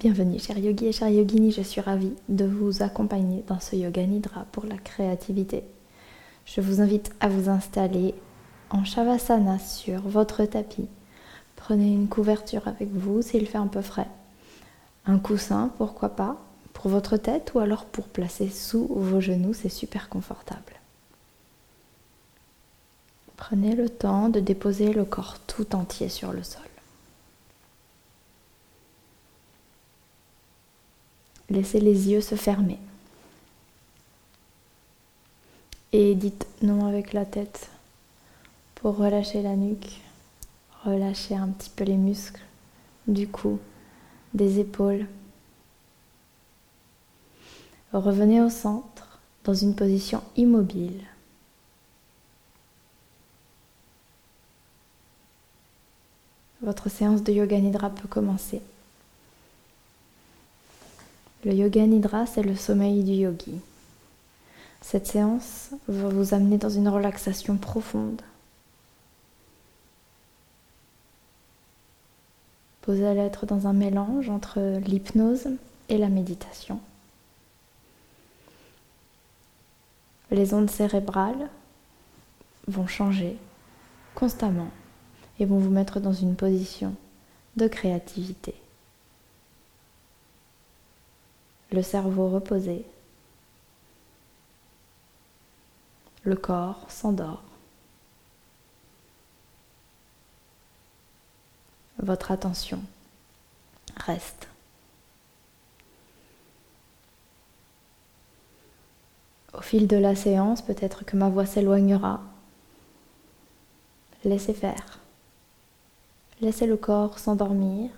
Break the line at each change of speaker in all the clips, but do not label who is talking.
Bienvenue cher yogi et cher yogini, je suis ravie de vous accompagner dans ce yoga nidra pour la créativité. Je vous invite à vous installer en shavasana sur votre tapis. Prenez une couverture avec vous s'il fait un peu frais. Un coussin, pourquoi pas, pour votre tête ou alors pour placer sous vos genoux, c'est super confortable. Prenez le temps de déposer le corps tout entier sur le sol. Laissez les yeux se fermer. Et dites non avec la tête pour relâcher la nuque, relâcher un petit peu les muscles du cou, des épaules. Revenez au centre dans une position immobile. Votre séance de yoga nidra peut commencer. Le yoga nidra, c'est le sommeil du yogi. Cette séance va vous amener dans une relaxation profonde. Vous allez être dans un mélange entre l'hypnose et la méditation. Les ondes cérébrales vont changer constamment et vont vous mettre dans une position de créativité. Le cerveau reposé, le corps s'endort. Votre attention reste. Au fil de la séance, peut-être que ma voix s'éloignera. Laissez faire. Laissez le corps s'endormir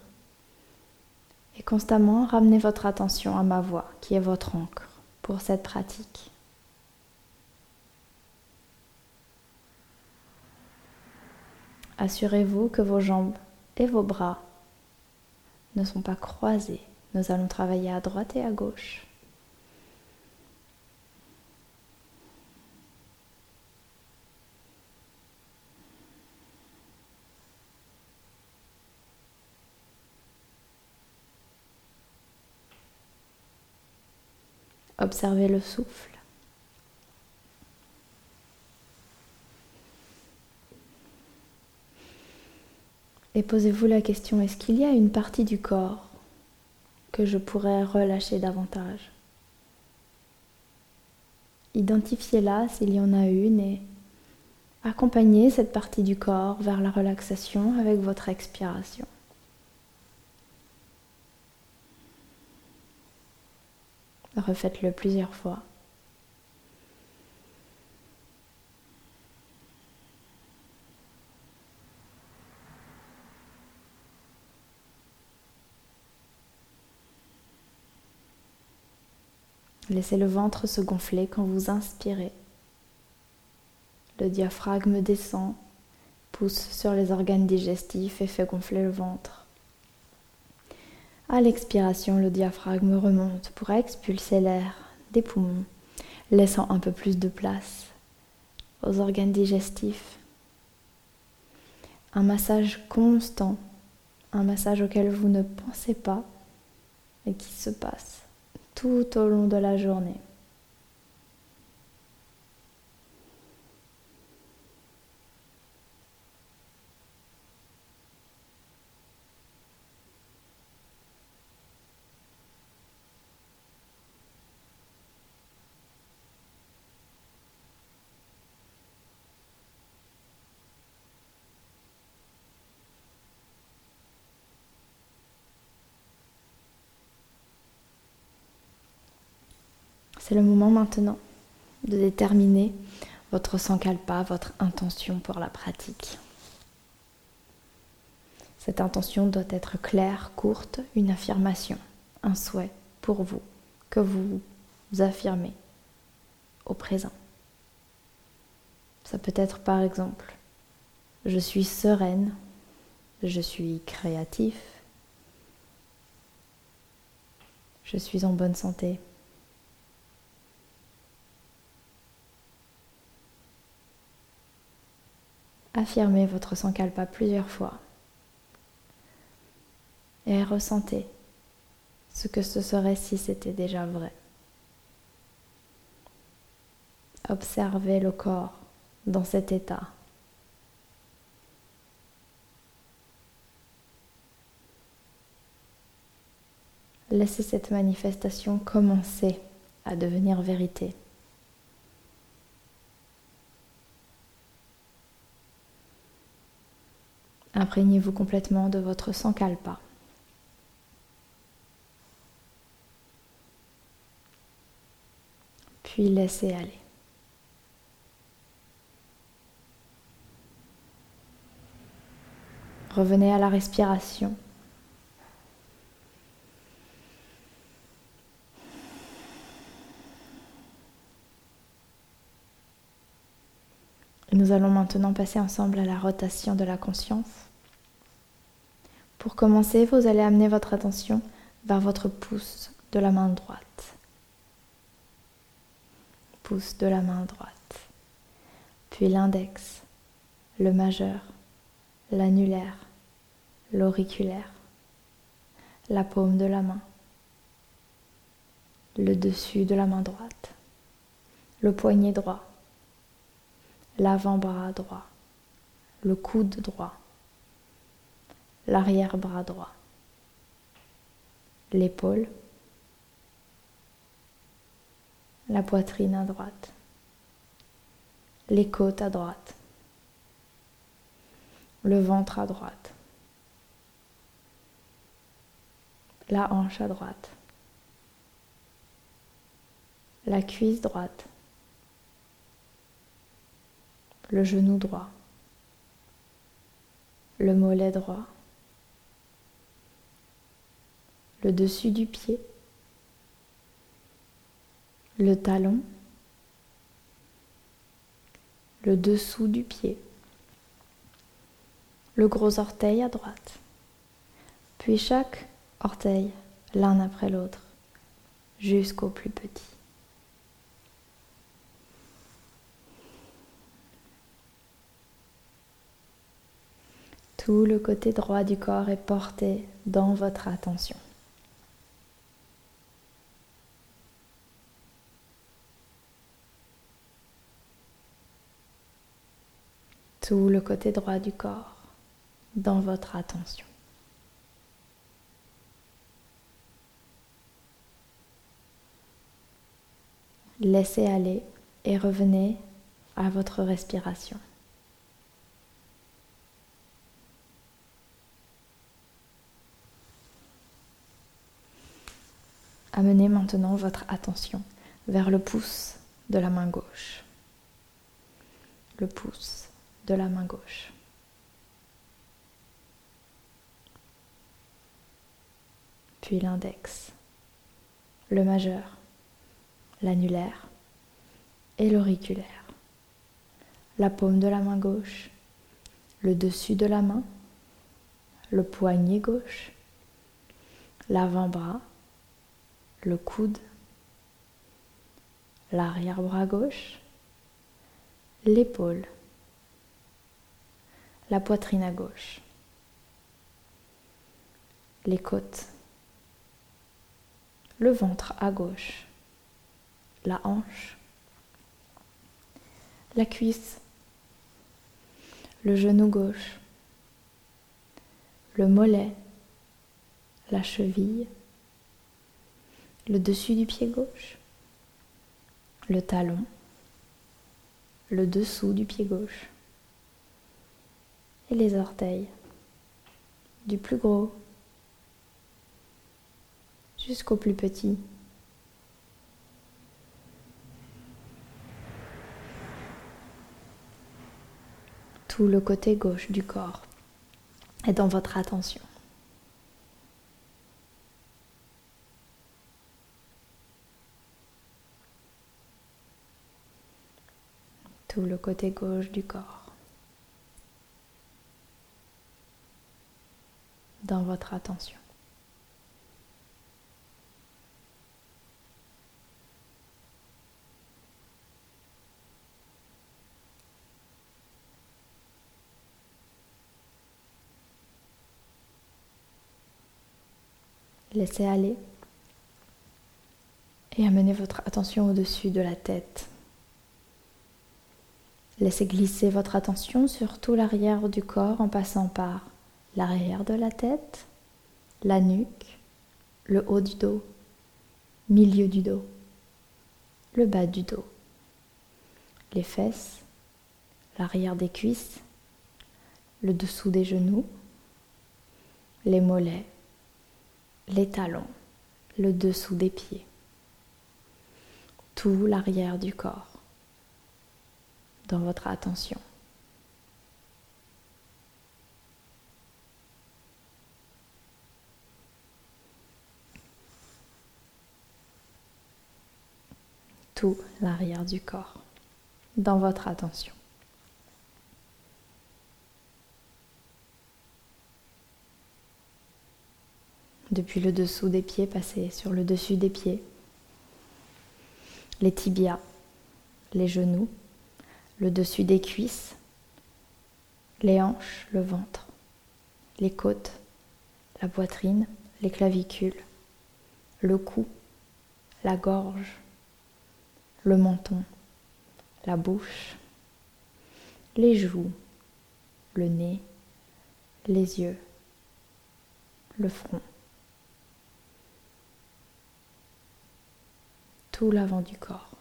et constamment ramenez votre attention à ma voix qui est votre encre pour cette pratique. Assurez-vous que vos jambes et vos bras ne sont pas croisés. Nous allons travailler à droite et à gauche. Observez le souffle. Et posez-vous la question, est-ce qu'il y a une partie du corps que je pourrais relâcher davantage? Identifiez-la s'il y en a une et accompagnez cette partie du corps vers la relaxation avec votre expiration. Refaites-le plusieurs fois. Laissez le ventre se gonfler quand vous inspirez. Le diaphragme descend, pousse sur les organes digestifs et fait gonfler le ventre. À l'expiration, le diaphragme remonte pour expulser l'air des poumons, laissant un peu plus de place aux organes digestifs. Un massage constant, un massage auquel vous ne pensez pas et qui se passe tout au long de la journée. C'est le moment maintenant de déterminer votre sankalpa, votre intention pour la pratique. Cette intention doit être claire, courte, une affirmation, un souhait pour vous, que vous affirmez au présent. Ça peut être par exemple, je suis sereine, je suis créatif, je suis en bonne santé, Affirmez votre sankalpa plusieurs fois et ressentez ce que ce serait si c'était déjà vrai. Observez le corps dans cet état. Laissez cette manifestation commencer à devenir vérité. Imprégnez-vous complètement de votre sankalpa. Puis laissez aller. Revenez à la respiration. Nous allons maintenant passer ensemble à la rotation de la conscience. Pour commencer, vous allez amener votre attention vers votre pouce de la main droite. Pouce de la main droite. Puis l'index, le majeur, l'annulaire, l'auriculaire, la paume de la main, le dessus de la main droite, le poignet droit, l'avant-bras droit, le coude droit, l'arrière-bras droit, l'épaule, la poitrine à droite, les côtes à droite, le ventre à droite, la hanche à droite, la cuisse droite, le genou droit, le mollet droit, le dessus du pied, le talon, le dessous du pied, le gros orteil à droite, puis chaque orteil l'un après l'autre jusqu'au plus petit. Tout le côté droit du corps est porté dans votre attention. Le côté droit du corps dans votre attention. Laissez aller et revenez à votre respiration. Amenez maintenant votre attention vers le pouce de la main gauche. Le pouce de la main gauche. Puis l'index, le majeur, l'annulaire et l'auriculaire. La paume de la main gauche, le dessus de la main, le poignet gauche, l'avant-bras le coude, l'arrière-bras gauche, l'épaule, la poitrine à gauche, les côtes, le ventre à gauche, la hanche, la cuisse, le genou gauche, le mollet, la cheville, le dessus du pied gauche, le talon, le dessous du pied gauche et les orteils, du plus gros jusqu'au plus petit. Tout le côté gauche du corps est dans votre attention. le côté gauche du corps. Dans votre attention. Laissez aller Et amenez votre attention au-dessus de la tête. Laissez glisser votre attention sur tout l'arrière du corps en passant par l'arrière de la tête, la nuque, le haut du dos, milieu du dos, le bas du dos, les fesses, l'arrière des cuisses, le dessous des genoux, les mollets, les talons, le dessous des pieds, tout l'arrière du corps dans votre attention. Tout l'arrière du corps dans votre attention. Depuis le dessous des pieds, passez sur le dessus des pieds, les tibias, les genoux, le dessus des cuisses, les hanches, le ventre, les côtes, la poitrine, les clavicules, le cou, la gorge, le menton, la bouche, les joues, le nez, les yeux, le front, tout l'avant du corps.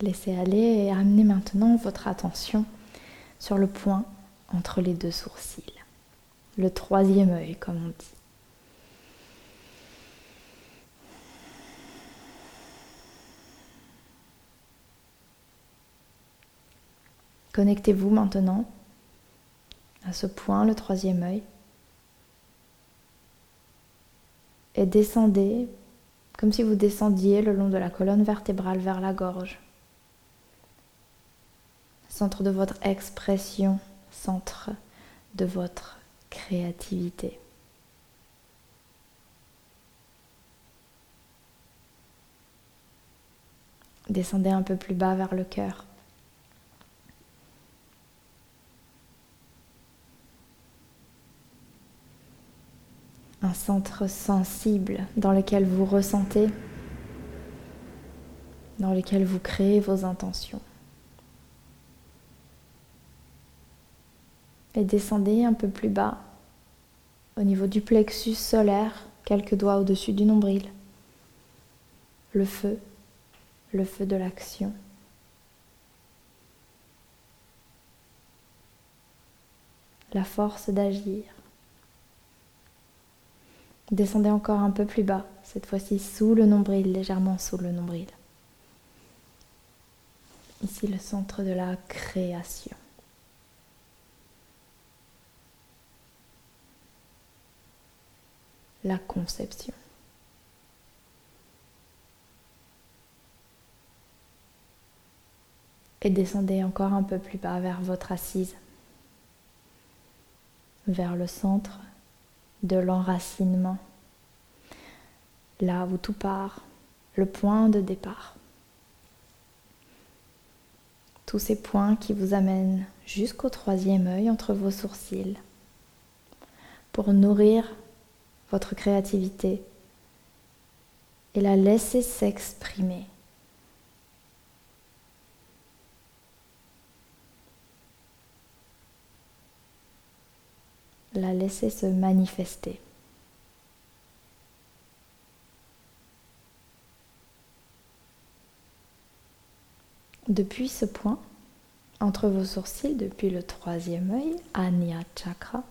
Laissez aller et amenez maintenant votre attention sur le point entre les deux sourcils, le troisième œil comme on dit. Connectez-vous maintenant à ce point, le troisième œil, et descendez comme si vous descendiez le long de la colonne vertébrale vers la gorge centre de votre expression, centre de votre créativité. Descendez un peu plus bas vers le cœur. Un centre sensible dans lequel vous ressentez, dans lequel vous créez vos intentions. Et descendez un peu plus bas au niveau du plexus solaire, quelques doigts au-dessus du nombril. Le feu, le feu de l'action. La force d'agir. Descendez encore un peu plus bas, cette fois-ci sous le nombril, légèrement sous le nombril. Ici le centre de la création. La conception. Et descendez encore un peu plus bas vers votre assise, vers le centre de l'enracinement, là où tout part, le point de départ. Tous ces points qui vous amènent jusqu'au troisième œil entre vos sourcils pour nourrir votre créativité et la laisser s'exprimer. La laisser se manifester. Depuis ce point, entre vos sourcils, depuis le troisième œil, Anya Chakra,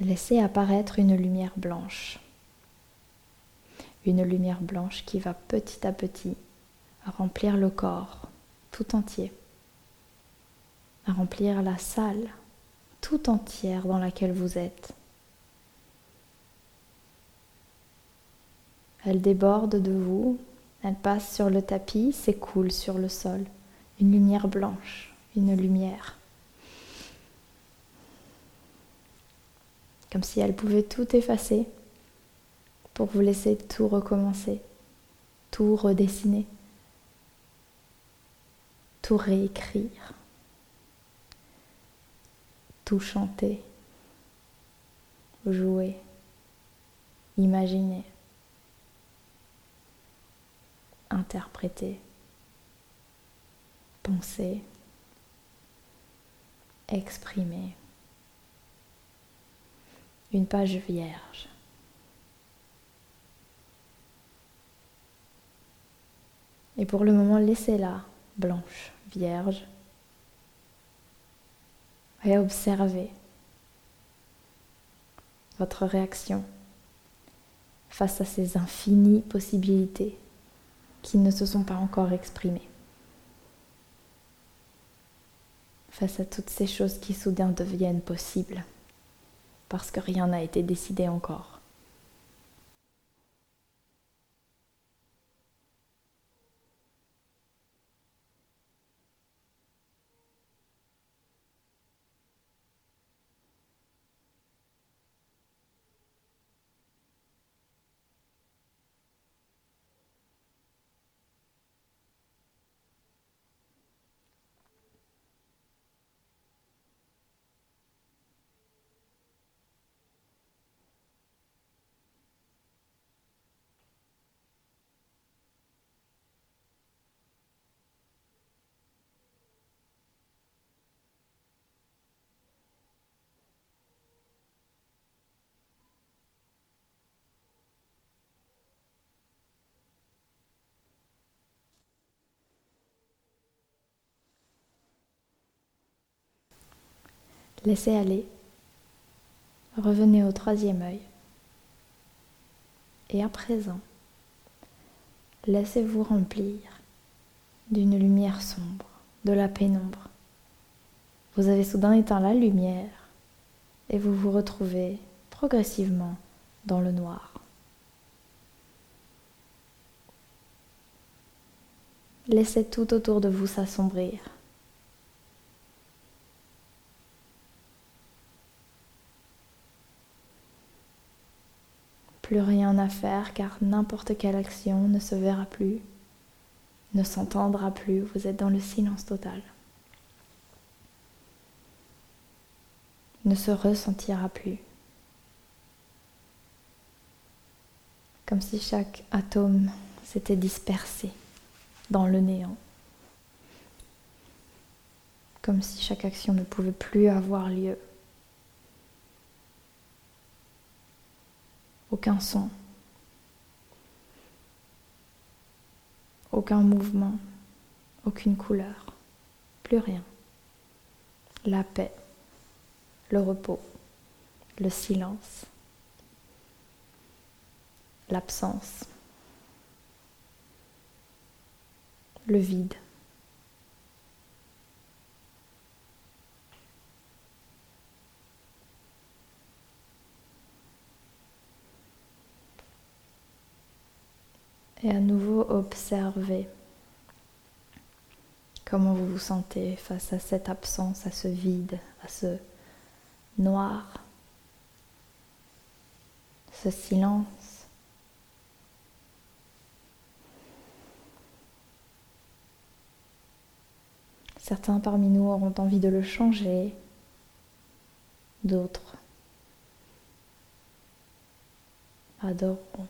laissez apparaître une lumière blanche. Une lumière blanche qui va petit à petit remplir le corps tout entier, remplir la salle tout entière dans laquelle vous êtes. Elle déborde de vous, elle passe sur le tapis, s'écoule sur le sol. Une lumière blanche, une lumière. Comme si elle pouvait tout effacer pour vous laisser tout recommencer, tout redessiner, tout réécrire, tout chanter, jouer, imaginer, interpréter, penser, exprimer. Une page vierge. Et pour le moment, laissez-la blanche, vierge, et observez votre réaction face à ces infinies possibilités qui ne se sont pas encore exprimées. Face à toutes ces choses qui soudain deviennent possibles, parce que rien n'a été décidé encore. Laissez aller. Revenez au troisième œil. Et à présent, laissez-vous remplir d'une lumière sombre, de la pénombre. Vous avez soudain éteint la lumière et vous vous retrouvez progressivement dans le noir. Laissez tout autour de vous s'assombrir. Plus rien à faire car n'importe quelle action ne se verra plus, ne s'entendra plus, vous êtes dans le silence total. Ne se ressentira plus. Comme si chaque atome s'était dispersé dans le néant. Comme si chaque action ne pouvait plus avoir lieu. Aucun son, aucun mouvement, aucune couleur, plus rien. La paix, le repos, le silence, l'absence, le vide. Et à nouveau, observez comment vous vous sentez face à cette absence, à ce vide, à ce noir, ce silence. Certains parmi nous auront envie de le changer, d'autres adoreront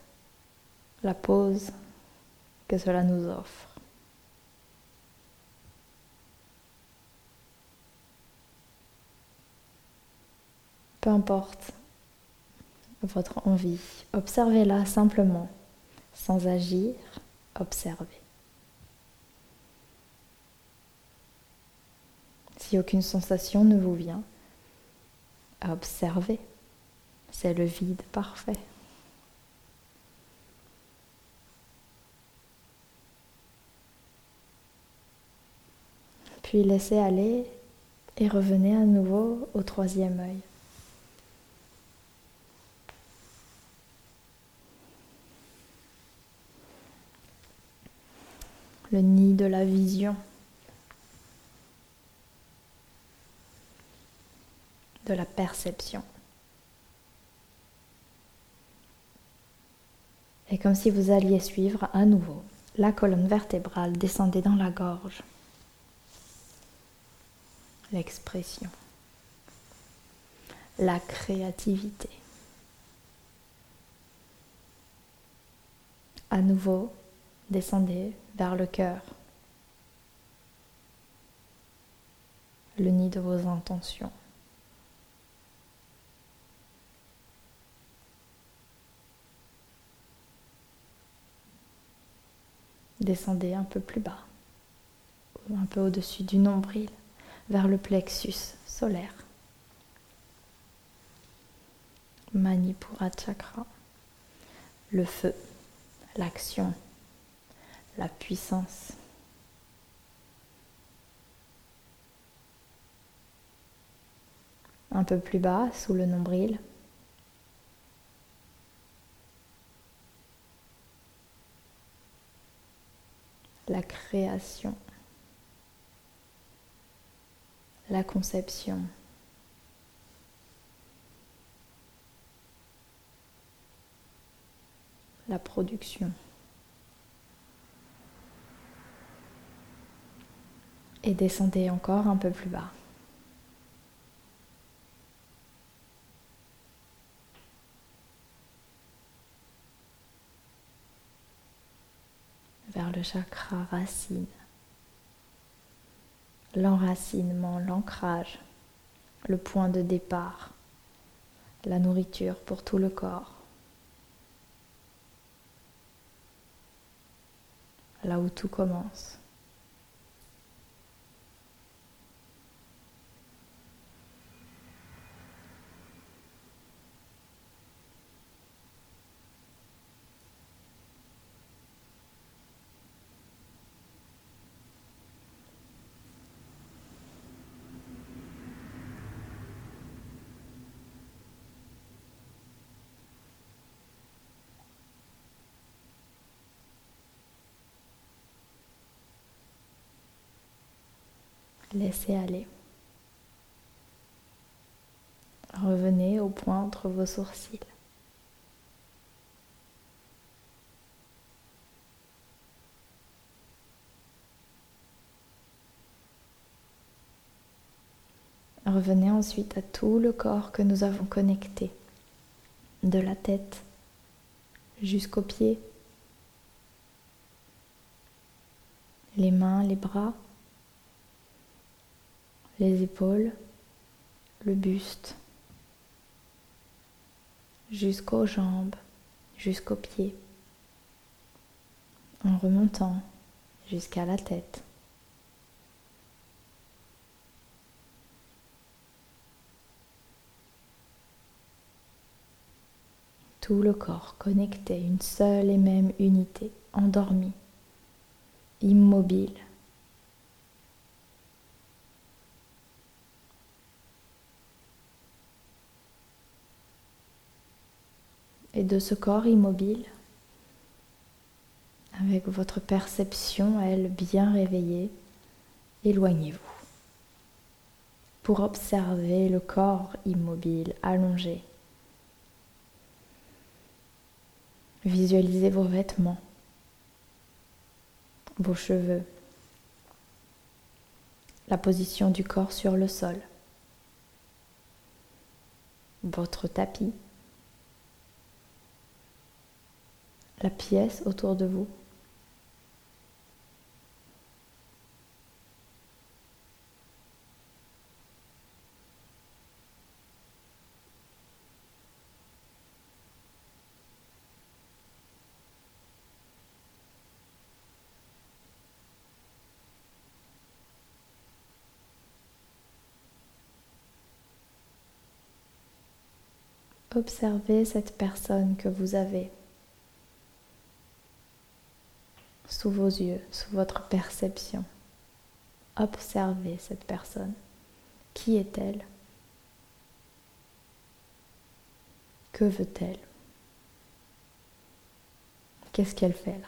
la pause que cela nous offre. Peu importe votre envie, observez-la simplement, sans agir, observez. Si aucune sensation ne vous vient, observez. C'est le vide parfait. Puis laissez aller Et revenez à nouveau au troisième œil. Le nid de la vision. De la perception. Et comme si vous alliez suivre à nouveau la colonne vertébrale, descendez dans la gorge. L'expression. La créativité. À nouveau, descendez vers le cœur. Le nid de vos intentions. Descendez un peu plus bas, un peu au-dessus du nombril, vers le plexus solaire. Manipura chakra, le feu, l'action, la puissance. Un peu plus bas, sous le nombril, la création, la conception. la production. Et descendez encore un peu plus bas. vers le chakra racine. L'enracinement, l'ancrage, le point de départ, la nourriture pour tout le corps. Là où tout commence. Laissez aller. Revenez au point entre vos sourcils. Revenez ensuite à tout le corps que nous avons connecté, de la tête jusqu'aux pieds, les mains, les bras, les épaules, le buste, jusqu'aux jambes, jusqu'aux pieds, en remontant jusqu'à la tête. Tout le corps connecté, une seule et même unité, endormi, immobile. Et de ce corps immobile, avec votre perception, elle, bien réveillée, éloignez-vous pour observer le corps immobile, allongé. Visualisez vos vêtements, vos cheveux, la position du corps sur le sol, votre tapis, la pièce autour de vous. Observez cette personne que vous avez sous vos yeux, sous votre perception. Observez cette personne. Qui est-elle? Que veut-elle? Qu'est-ce qu'elle fait là?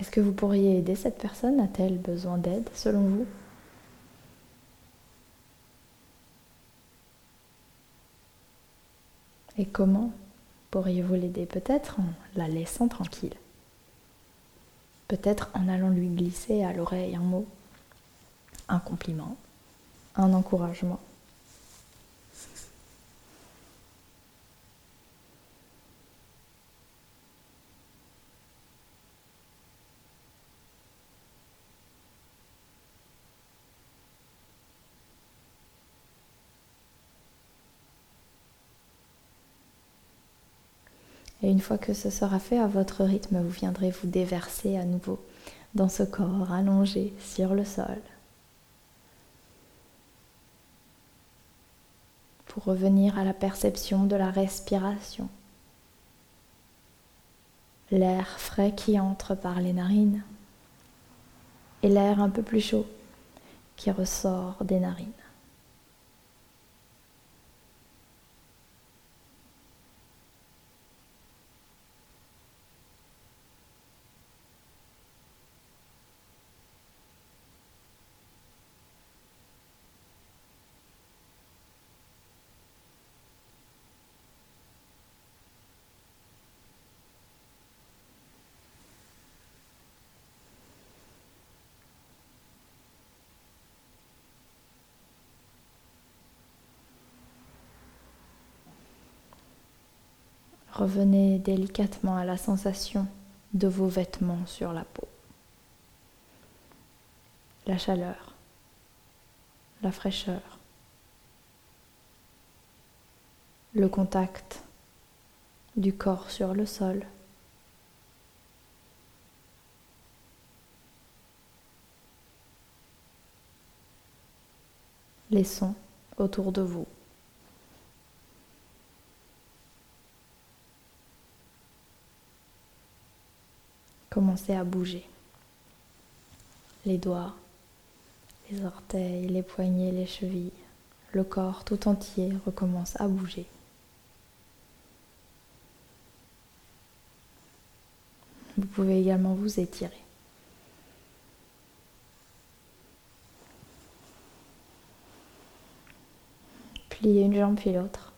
Est-ce que vous pourriez aider cette personne? A-t-elle besoin d'aide selon vous? Et comment pourriez-vous l'aider Peut-être en la laissant tranquille? Peut-être en allant lui glisser à l'oreille un mot, un compliment, un encouragement. Une fois que ce sera fait à votre rythme, vous viendrez vous déverser à nouveau dans ce corps allongé sur le sol. Pour revenir à la perception de la respiration. L'air frais qui entre par les narines et l'air un peu plus chaud qui ressort des narines. Revenez délicatement à la sensation de vos vêtements sur la peau. La chaleur, la fraîcheur, le contact du corps sur le sol. Les sons autour de vous. À bouger. Les doigts, les orteils, les poignets, les chevilles, le corps tout entier recommence à bouger. Vous pouvez également vous étirer. Plier une jambe puis l'autre.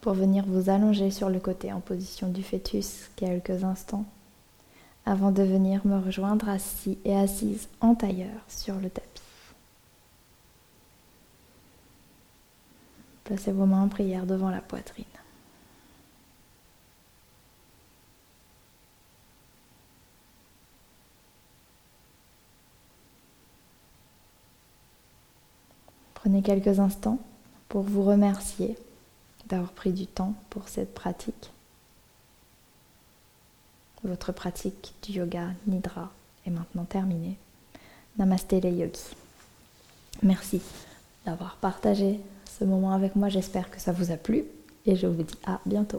Pour venir vous allonger sur le côté en position du fœtus quelques instants avant de venir me rejoindre assis et assise en tailleur sur le tapis. Placez vos mains en prière devant la poitrine. Prenez quelques instants pour vous remercier d'avoir pris du temps pour cette pratique. Votre pratique du yoga nidra est maintenant terminée. Namasté les yogis. Merci d'avoir partagé ce moment avec moi. J'espère que ça vous a plu et je vous dis à bientôt.